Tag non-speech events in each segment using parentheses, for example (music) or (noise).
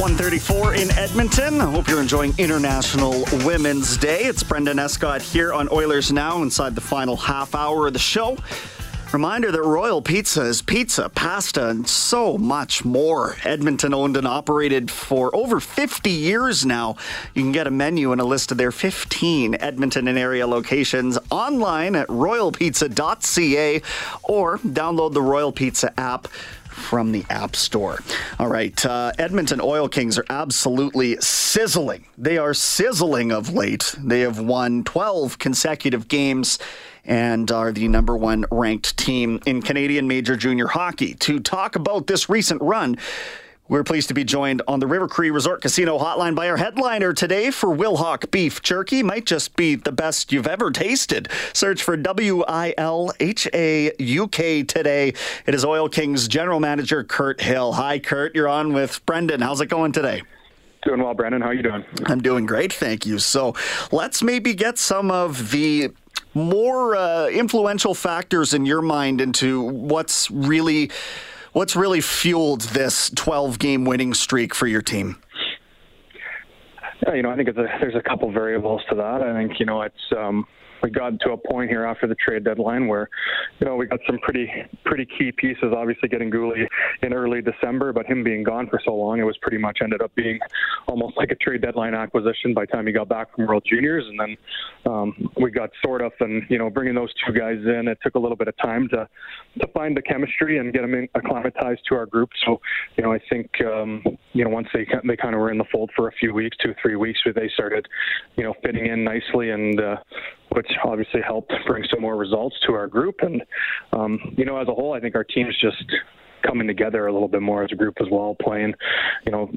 134 in Edmonton. I hope you're enjoying International Women's Day. It's Brendan Escott here on Oilers Now inside the final half hour of the show. Reminder that Royal Pizza is pizza, pasta, and so much more. Edmonton owned and operated for over 50 years now. You can get a menu and a list of their 15 Edmonton and area locations online at royalpizza.ca or download the Royal Pizza app from the App Store. All right, uh, Edmonton Oil Kings are absolutely sizzling. They are sizzling of late. They have won 12 consecutive games and are the number one ranked team in Canadian Major Junior Hockey. To talk about this recent run, we're pleased to be joined on the River Cree Resort Casino hotline by our headliner today for Wilhauk Beef Jerky. Might just be the best you've ever tasted. Search for W I L H A U K today. It is Oil Kings General Manager Kirt Hill. Hi, Kirt. You're on with Brendan. How's it going today? Doing well, Brendan. How are you doing? I'm doing great, thank you. So let's maybe get some of the more uh, influential factors in your mind into what's really what's really fueled this 12 game winning streak for your team. Yeah, you know, I think a, there's a couple variables to that. I think you know it's um, we got to a point here after the trade deadline where, you know, we got some pretty pretty key pieces. Obviously, getting Guhle in early December, but him being gone for so long, it was pretty much ended up being almost like a trade deadline acquisition by the time he got back from World Juniors, and then um, we got sort of and you know bringing those two guys in. It took a little bit of time to to find the chemistry and get them in, acclimatized to our group. So, you know, I think um, you know once they they kind of were in the fold for a few weeks, two three weeks, where they started, you know, fitting in nicely and. Uh, which obviously helped bring some more results to our group. And, um, you know, as a whole, I think our team's just coming together a little bit more as a group as well, playing, you know,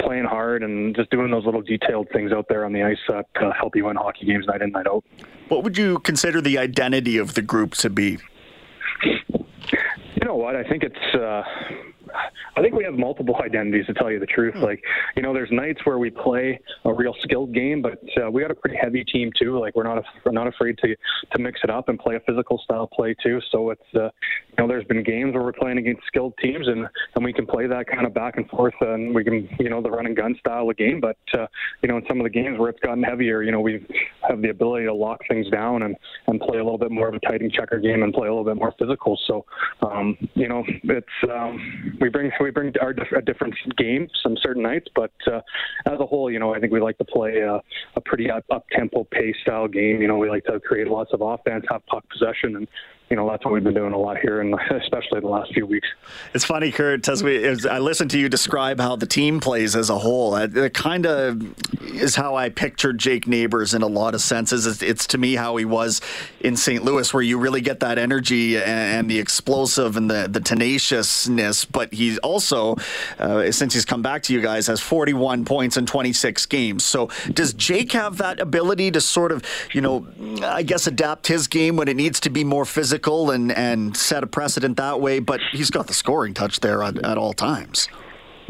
playing hard and just doing those little detailed things out there on the ice that uh, help you win hockey games night in, night out. What would you consider the identity of the group to be? You know what? I think it's. Uh, I think we have multiple identities to tell you the truth. Like, you know, there's nights where we play a real skilled game, but uh, we got a pretty heavy team too. Like, we're not we're not afraid to to mix it up and play a physical style play too. So it's uh, you know, there's been games where we're playing against skilled teams and and we can play that kind of back and forth and we can you know the run and gun style of game. But uh, you know, in some of the games where it's gotten heavier, you know, we have the ability to lock things down and and play a little bit more of a tight checker game and play a little bit more physical. So um, you know, it's um, we bring we bring our a different game some certain nights, but uh, as a whole, you know, I think we like to play a, a pretty up, up tempo pace style game. You know, we like to create lots of offense, have puck possession, and you know that's what we've been doing a lot here, and (laughs) especially the last few weeks. It's funny, Kirt. As we, as I listened to you describe how the team plays as a whole, it, it kind of is how I pictured Jake Neighbors in a lot of senses. It's, it's, to me how he was in St. Louis, where you really get that energy and, and the explosive and the the tenaciousness. But he's also, uh, since he's come back to you guys, has 41 points in 26 games. So does Jake have that ability to sort of, you know, I guess adapt his game when it needs to be more physical and and set a precedent that way? But he's got the scoring touch there at, at all times.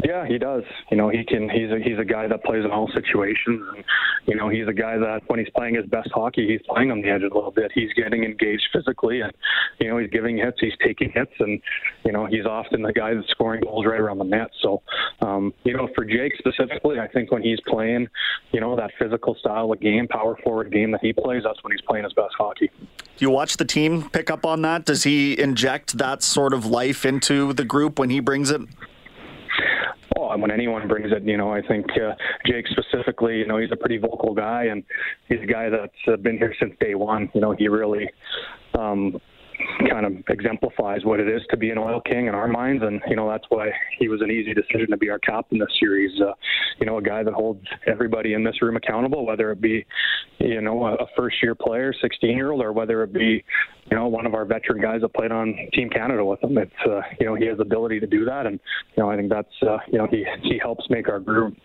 Yeah, he does. You know, he can. He's a he's a guy that plays in all situations, and you know, he's a guy that when he's playing his best hockey, he's playing on the edge a little bit. He's getting engaged physically, and you know, he's giving hits, he's taking hits, and you know, he's often the guy that's scoring goals right around the net. So, um, you know, for Jake specifically, I think when he's playing, you know, that physical style of game, power forward game that he plays, that's when he's playing his best hockey. Do you watch the team pick up on that? Does he inject that sort of life into the group when he brings it? Oh, when anyone brings it, you know, I think uh, Jake specifically, you know, he's a pretty vocal guy, and he's a guy that's uh, been here since day one. You know, he really um, kind of exemplifies what it is to be an oil king in our minds, and you know that's why he was an easy decision to be our captain this series. Uh, you know, a guy that holds everybody in this room accountable, whether it be you know a, a first year player, 16 year old, or whether it be you know one of our veteran guys that played on Team Canada with him. It's uh, you know he has the ability to do that, and you know I think that's uh, you know he he helps make our group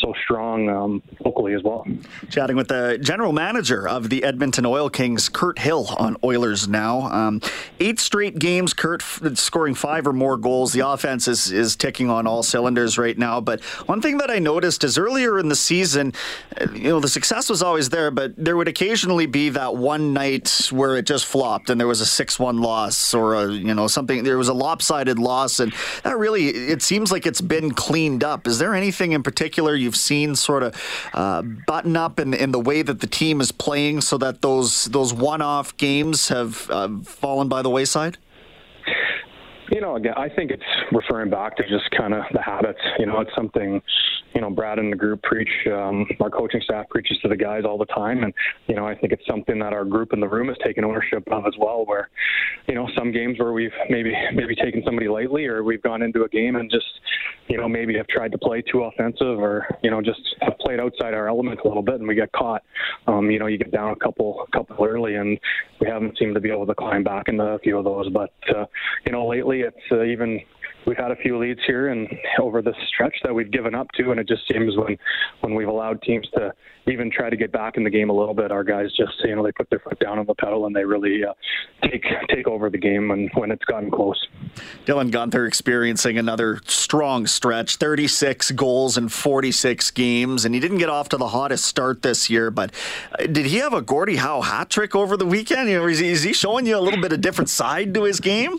so strong um, locally as well. Chatting with the general manager of the Edmonton Oil Kings, Kirt Hill, on Oilers now. Um, eight straight games, Kirt scoring five or more goals. The offense is, is ticking on all cylinders right now. But one thing that I noticed is earlier in the season, uh, you know, the success was always there, but there would occasionally be that one night where it just flopped and there was a 6 1 loss or, a, you know, something, there was a lopsided loss. And that really, it seems like it's been cleaned up. Is there anything in particular you've seen sort of uh, button up in, in the way that the team is playing so that those, those one off games have uh, fallen by the wayside? You know, again, I think it's referring back to just kind of the habits. You know, it's something, you know, Brad and the group preach, um, our coaching staff preaches to the guys all the time. And, you know, I think it's something that our group in the room has taken ownership of as well, where, you know, some games where we've maybe, maybe taken somebody lightly or we've gone into a game and just, you know, maybe have tried to play too offensive or, you know, just have played outside our element a little bit and we get caught. Um, you know, you get down a couple, a couple early and we haven't seemed to be able to climb back into a few of those. But, uh, you know, lately, it's uh, even we've had a few leads here and over the stretch that we've given up to, and it just seems when when we've allowed teams to even try to get back in the game a little bit, our guys just you know they put their foot down on the pedal and they really uh, take take over the game when when it's gotten close. Dylan Guenther experiencing another strong stretch, 36 goals in 46 games, and he didn't get off to the hottest start this year. But uh, did he have a Gordie Howe hat trick over the weekend? You know, is he, is he showing you a little bit of different side to his game?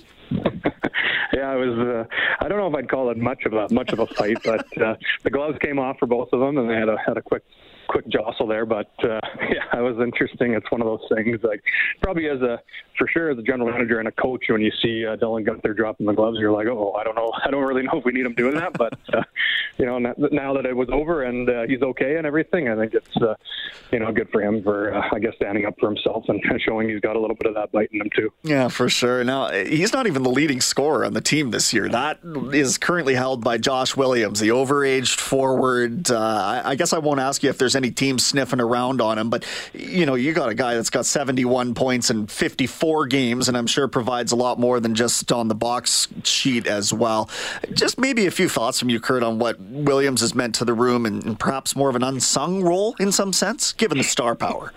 Yeah, it was. Uh, I don't know if I'd call it much of a much of a fight, but uh, the gloves came off for both of them, and they had a had a quick quick jostle there, but uh, (laughs) yeah, it was interesting. It's one of those things. Like probably as a for sure as a general manager and a coach, when you see uh, Dylan Guenther dropping the gloves, you're like, oh, I don't know, (laughs) I don't really know if we need him doing that. But uh, (laughs) you know, now that it was over and uh, he's okay and everything, I think it's uh, you know good for him for uh, I guess standing up for himself and showing he's got a little bit of that bite in him too. Yeah, for sure. Now he's not even the leading scorer on the team this year. That is currently held by Josh Williams, the overaged forward. Uh, I guess I won't ask you if there's any teams sniffing around on him, but you know, you got a guy that's got 71 points in 54 games, and I'm sure provides a lot more than just on the box sheet as well. Just maybe a few thoughts from you, Kirt, on what Williams has meant to the room and, and perhaps more of an unsung role in some sense, given the star power.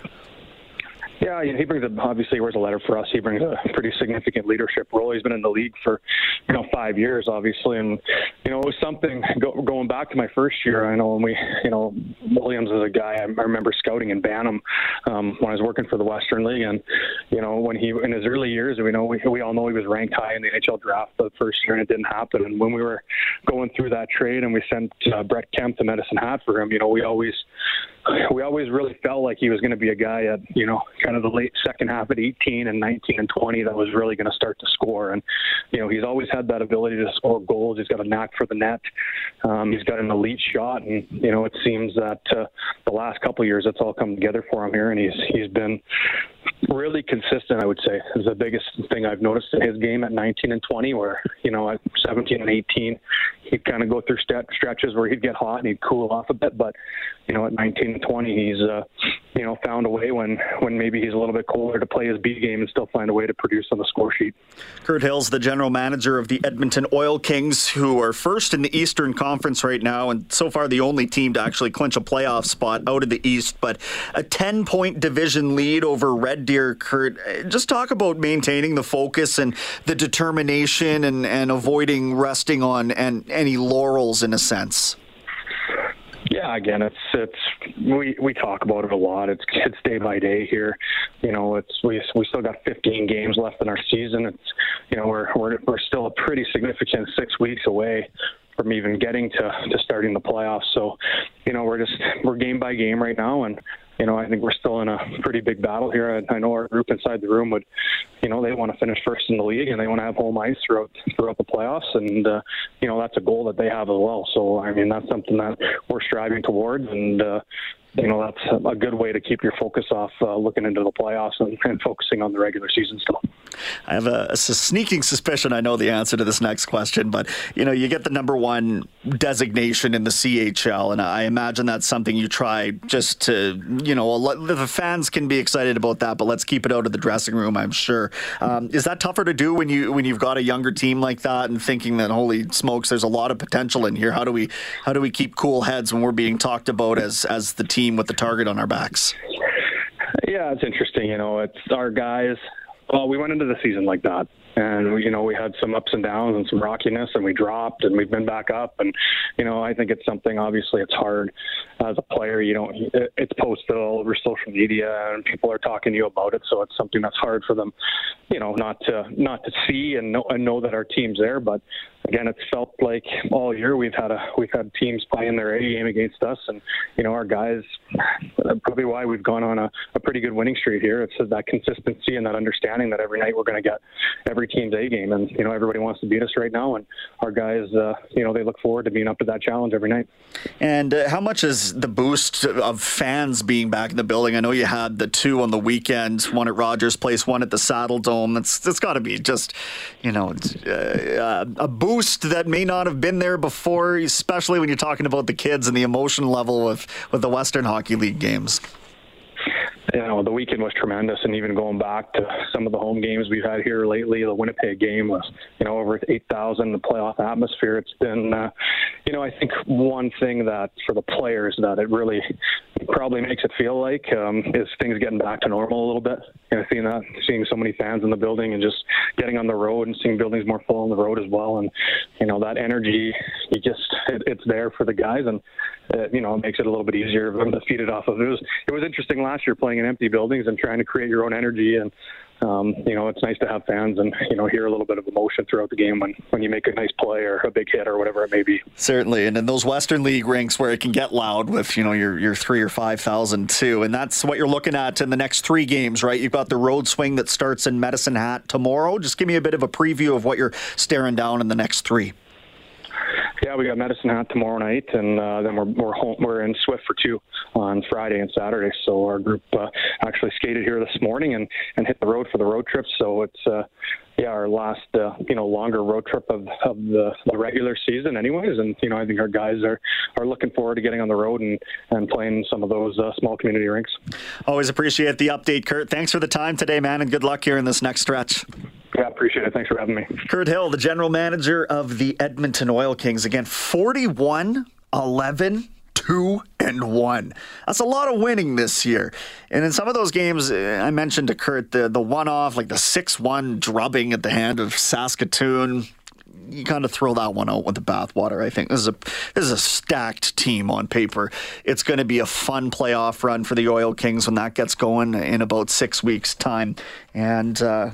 Yeah, you know, he brings a, obviously wears a letter for us. He brings a pretty significant leadership role. He's been in the league for you know five years, obviously, and you know it was something go, going back to my first year. I know when we, you know, Williams is a guy I remember scouting in Bantam um, when I was working for the Western League, and you know when he in his early years, we know we, we all know he was ranked high in the NHL draft the first year, and it didn't happen. And when we were going through that trade, and we sent uh, Brett Kemp to Medicine Hat for him, you know, we always we always really felt like he was going to be a guy at you know kind of the late second half at 18 and 19 and 20 that was really going to start to score. And you know he's always had that ability to score goals. He's got a knack for the net. Um, he's got an elite shot, and you know it seems that uh, the last couple of years it's all come together for him here, and he's he's been really consistent. I would say is the biggest thing I've noticed in his game at 19 and 20. Where you know at 17 and 18, he'd kind of go through st- stretches where he'd get hot and he'd cool off a bit. But you know at 19 and 20, he's uh, you know found a way when when maybe he's a little bit colder to play his B game and still find a way to produce on the score sheet. Kirt Hill's the general manager of the Edmonton Oil Kings, who are first in the Eastern Conference right now, and so far the only team to actually clinch a playoff spot out of the East. But a 10 point division lead over Red Deer, Kirt. Uh, just talk about maintaining the focus and the determination and, and avoiding resting on and any laurels in a sense. Yeah, again, it's it's we we talk about it a lot. It's it's day by day here. You know, it's we we still got 15 games left in our season. It's you know we're we're we're still a pretty significant six weeks away from even getting to to starting the playoffs. So, you know, we're just we're game by game right now, and you know, I think we're still in a pretty big battle here. I, I know our group inside the room would, you know, they want to finish first in the league and they want to have home ice throughout throughout the playoffs, and uh, you know that's a goal that they have as well. So I mean, that's something that we're striving towards, and uh, you know that's a good way to keep your focus off uh, looking into the playoffs and, and, focusing on the regular season still. I have a, a, sneaking suspicion I know the answer to this next question, but you know you get the number one designation in the CHL, and I imagine that's something you try just to you know the fans can be excited about that, but let's keep it out of the dressing room. I'm sure. Um, is that tougher to do when you when you've got a younger team like that and thinking that holy smokes, there's a lot of potential in here? How do we how do we keep cool heads when we're being talked about as as the team? Team with the target on our backs. Yeah, it's interesting. You know, it's our guys. Well, we went into the season like that, and you know we had some ups and downs and some rockiness, and we dropped, and we've been back up, and you know I think it's something. Obviously, it's hard as a player. You don't. It's posted all over social media, and people are talking to you about it, so it's something that's hard for them, you know, not to not to see and know and know that our team's there. But again, it's felt like all year we've had a we've had teams playing their A game against us, and you know our guys. Probably why we've gone on a, a pretty good winning streak here. It's that consistency and that understanding that every night we're going to get every team's A game, and you know everybody wants to beat us right now, and our guys, uh, you know, they look forward to being up to that challenge every night. And uh, how much is the boost of fans being back in the building? I know you had the two on the weekend, one at Rogers Place, one at the Saddledome. That's that's got to be just, you know, uh, a boost boost that may not have been there before, especially when you're talking about the kids and the emotion level with, with the Western Hockey League games? You know, the weekend was tremendous, and even going back to some of the home games we've had here lately, the Winnipeg game was, you know, over 8,000. The playoff atmosphere. It's been, uh, you know, I think one thing that for the players that it really probably makes it feel like um, is things getting back to normal a little bit. You know, seeing that, seeing so many fans in the building, and just getting on the road and seeing buildings more full on the road as well, and you know that energy, you just it, it's there for the guys, and uh, you know it makes it a little bit easier for them to feed it off of. It was it was interesting last year playing in empty buildings and trying to create your own energy. And um, you know, it's nice to have fans and you know hear a little bit of emotion throughout the game when when you make a nice play or a big hit or whatever it may be. Certainly, and in those Western League rinks where it can get loud with you know your your three or five thousand too, and that's what you're looking at in the next three games, right? You've got the road swing that starts in Medicine Hat tomorrow. Just give me a bit of a preview of what you're staring down in the next three. Yeah, we got Medicine Hat tomorrow night, and uh, then we're we're home. We're in Swift for two on Friday and Saturday. So our group uh, actually skated here this morning and and hit the road for the road trip. So it's uh, yeah our last uh, you know longer road trip of of the, the regular season, anyways. And you know I think our guys are are looking forward to getting on the road and and playing some of those uh, small community rinks. Always appreciate the update, Kirt. Thanks for the time today, man, and good luck here in this next stretch. Yeah, appreciate it. Thanks for having me. Kirt Hill, the general manager of the Edmonton Oil Kings. Again, 41 11 2 and 1. That's a lot of winning this year. And in some of those games, eh, I mentioned to Kirt the, the one off, like the 6 1 drubbing at the hand of Saskatoon. You kind of throw that one out with the bathwater. I think this is a this is a stacked team on paper. It's going to be a fun playoff run for the Oil Kings when that gets going in about six weeks' time. And uh,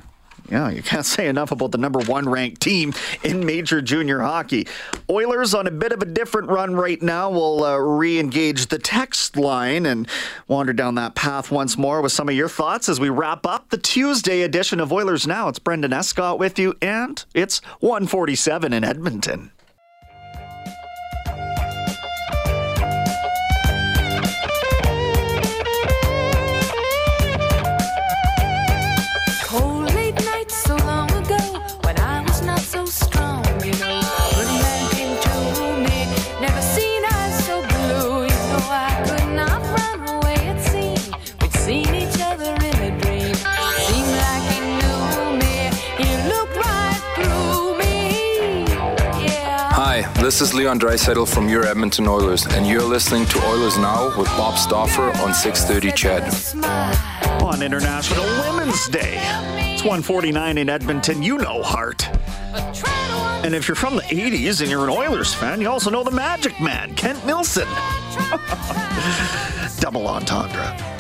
yeah, you can't say enough about the number one ranked team in major junior hockey. Oilers on a bit of a different run right now. We'll uh, re engage the text line and wander down that path once more with some of your thoughts as we wrap up the Tuesday edition of Oilers Now. It's Brendan Escott with you, and it's 147 in Edmonton. This is Leon Draisaitl from your Edmonton Oilers, and you're listening to Oilers Now with Bob Stauffer on 630 CHED. On International Women's Day. It's 149 in Edmonton. You know Hart. And if you're from the 80s and you're an Oilers fan, you also know the Magic Man, Kent Nilsson. (laughs) Double entendre.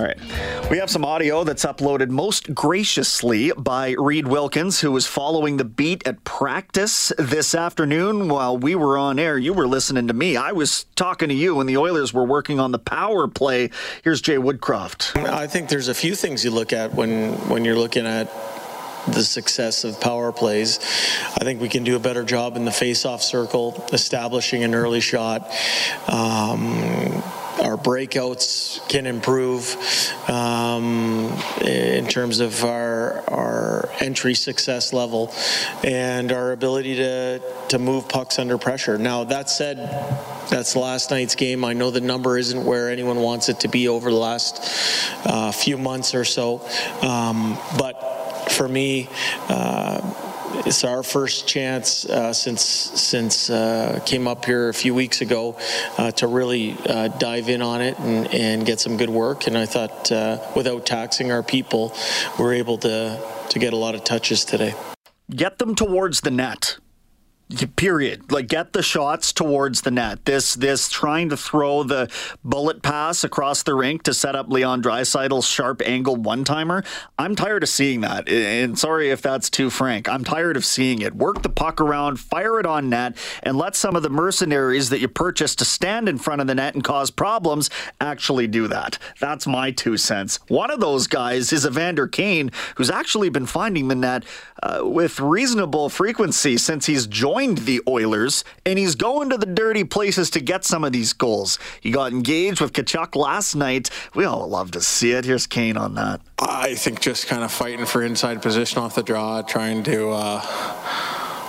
All right. We have some audio that's uploaded most graciously by Reed Wilkins, who was following the beat at practice this afternoon while we were on air. You were listening to me. I was talking to you when the Oilers were working on the power play. Here's Jay Woodcroft. I think there's a few things you look at when, when you're looking at the success of power plays. I think we can do a better job in the face-off circle, establishing an early shot. Um, our breakouts can improve um, in terms of our our entry success level and our ability to to move pucks under pressure. Now that said, that's last night's game. I know the number isn't where anyone wants it to be over the last uh, few months or so, um, but for me. Uh, it's our first chance uh, since since uh, came up here a few weeks ago uh, to really uh, dive in on it and, and get some good work. And I thought, uh, without taxing our people, we're able to to get a lot of touches today. Get them towards the net. Period. Like get the shots towards the net. This this trying to throw the bullet pass across the rink to set up Leon Draisaitl's sharp angle one timer. I'm tired of seeing that. And sorry if that's too frank. I'm tired of seeing it. Work the puck around, fire it on net, and let some of the mercenaries that you purchased to stand in front of the net and cause problems actually do that. That's my two cents. One of those guys is Evander Kane, who's actually been finding the net uh, with reasonable frequency since he's joined the Oilers, and he's going to the dirty places to get some of these goals. He got engaged with Tkachuk last night. We all love to see it. Here's Kane on that. I think just kind of fighting for inside position off the draw, trying to. Uh,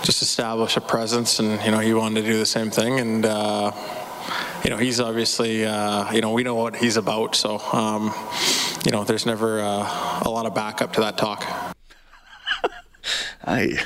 just establish a presence, and you know he wanted to do the same thing, and uh, you know he's obviously uh, you know we know what he's about, so um, you know there's never uh, a lot of backup to that talk. (laughs) I.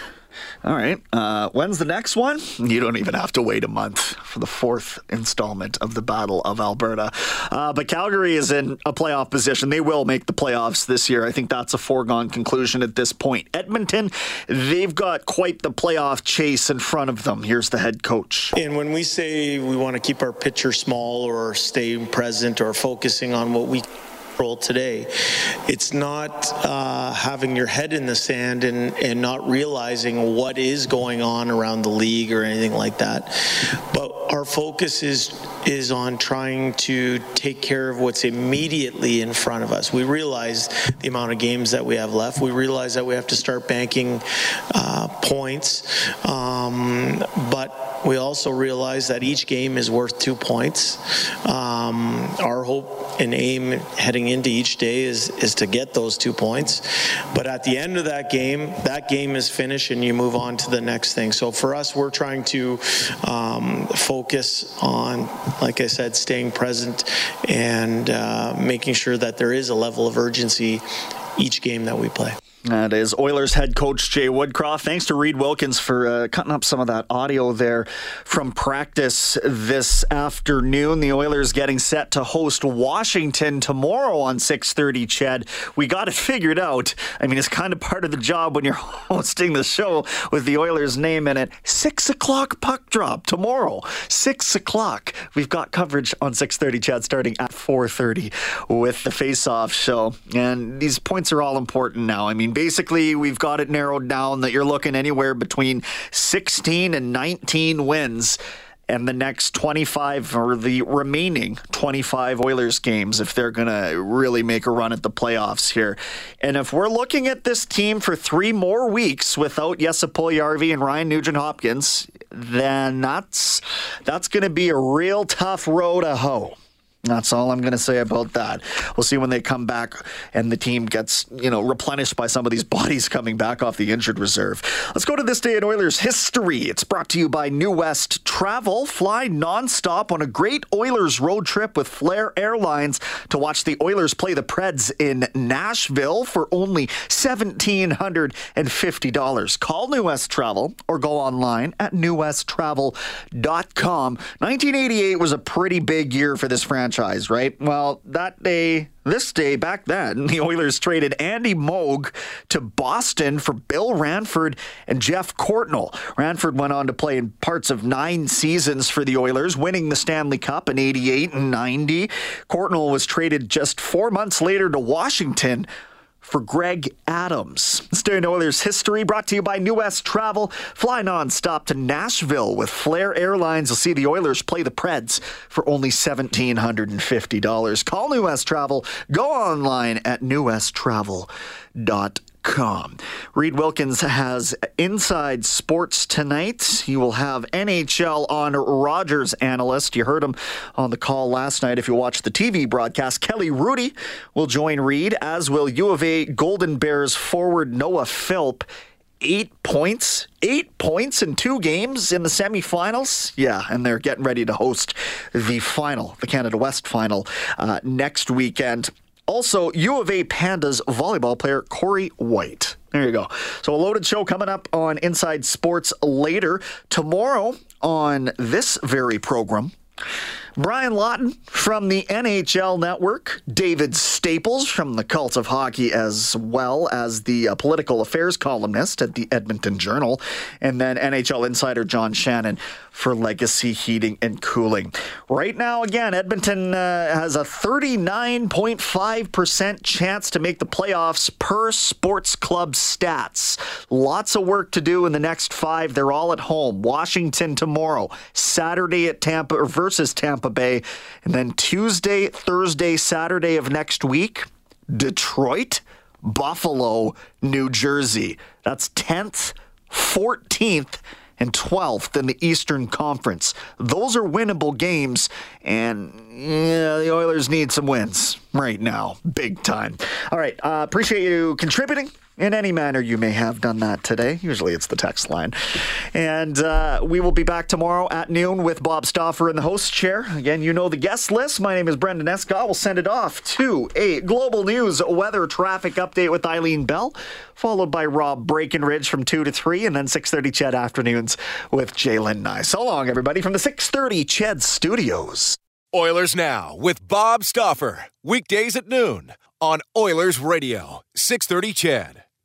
All right. Uh, when's the next one? You don't even have to wait a month for the fourth installment of the Battle of Alberta. Uh, but Calgary is in a playoff position. They will make the playoffs this year. I think that's a foregone conclusion at this point. Edmonton, they've got quite the playoff chase in front of them. Here's the head coach. And when we say we want to keep our pitcher small or stay present or focusing on what we role today. It's not uh, having your head in the sand and, and not realizing what is going on around the league or anything like that. But our focus is is on trying to take care of what's immediately in front of us. We realize the amount of games that we have left. We realize that we have to start banking uh, points, um, but we also realize that each game is worth two points. Um, our hope and aim heading into each day is is to get those two points. But at the end of that game, that game is finished, and you move on to the next thing. So for us, we're trying to um, focus on, like I said, staying present and uh, making sure that there is a level of urgency each game that we play. That is Oilers head coach Jay Woodcroft. Thanks to Reed Wilkins for uh, cutting up some of that audio there from practice this afternoon. The Oilers getting set to host Washington tomorrow on 6:30. CHED, we got it figured out. I mean, it's kind of part of the job when you're (laughs) hosting the show with the Oilers' name in it. Six o'clock puck drop tomorrow. Six o'clock. We've got coverage on 6:30. CHED starting at 4:30 with the face-off show, and these points are all important now. I mean basically, we've got it narrowed down that you're looking anywhere between 16 and 19 wins and the next 25 or the remaining 25 Oilers games if they're going to really make a run at the playoffs here. And if we're looking at this team for three more weeks without Jesse Puljujarvi and Ryan Nugent Hopkins, then that's that's going to be a real tough row to hoe. That's all I'm going to say about that. We'll see when they come back and the team gets, you know, replenished by some of these bodies coming back off the injured reserve. Let's go to this day in Oilers history. It's brought to you by New West Travel. Fly nonstop on a great Oilers road trip with Flair Airlines to watch the Oilers play the Preds in Nashville for only $1,750. Call New West Travel or go online at newwesttravel.com. 1988 was a pretty big year for this franchise, right? Well, that day, this day back then, (laughs) the Oilers traded Andy Moog to Boston for Bill Ranford and Jeff Courtnall. Ranford went on to play in parts of nine seasons for the Oilers, winning the Stanley Cup in 88 and 90. Courtnall was traded just four months later to Washington for Greg Adams. In Oilers history brought to you by New West Travel. Fly non-stop to Nashville with Flair Airlines. You'll see the Oilers play the Preds for only $1,750. Call New West Travel. Go online at newwesttravel.com. Com. Reed Wilkins has Inside Sports tonight. He will have NHL on Rogers analyst. You heard him on the call last night. If you watched the TV broadcast, Kelly Hrudey will join Reed, as will U of A Golden Bears forward Noah Philp eight points, eight points in two games in the semifinals. Yeah, and they're getting ready to host the final, the Canada West final, uh, next weekend. Also, U of A Pandas volleyball player Corey White. There you go. So, a loaded show coming up on Inside Sports later. Tomorrow on this very program. Brian Lawton from the NHL Network, David Staples from the Cult of Hockey, as well as the uh, political affairs columnist at the Edmonton Journal, and then NHL insider John Shannon for Legacy Heating and Cooling. Right now, again, Edmonton uh, has a 39.5% chance to make the playoffs per sports club stats. Lots of work to do in the next five. They're all at home. Washington tomorrow, Saturday at Tampa versus Tampa Bay, and then Tuesday, Thursday, Saturday of next week, Detroit, Buffalo, New Jersey. That's 10th, 14th, and 12th in the Eastern Conference. Those are winnable games, and yeah, the Oilers need some wins right now, big time. All right, uh, appreciate you contributing in any manner you may have done that today. Usually it's the text line. And uh, we will be back tomorrow at noon with Bob Stauffer in the host chair. Again, you know the guest list. My name is Brendan Escott. We'll send it off to a global news weather traffic update with Eileen Bell, followed by Rob Breckenridge from 2 to 3, and then 6.30 CHED afternoons with Jalen Nye. So long, everybody, from the 6.30 CHED studios. Oilers Now with Bob Stauffer. Weekdays at noon on Oilers Radio, 630 CHED.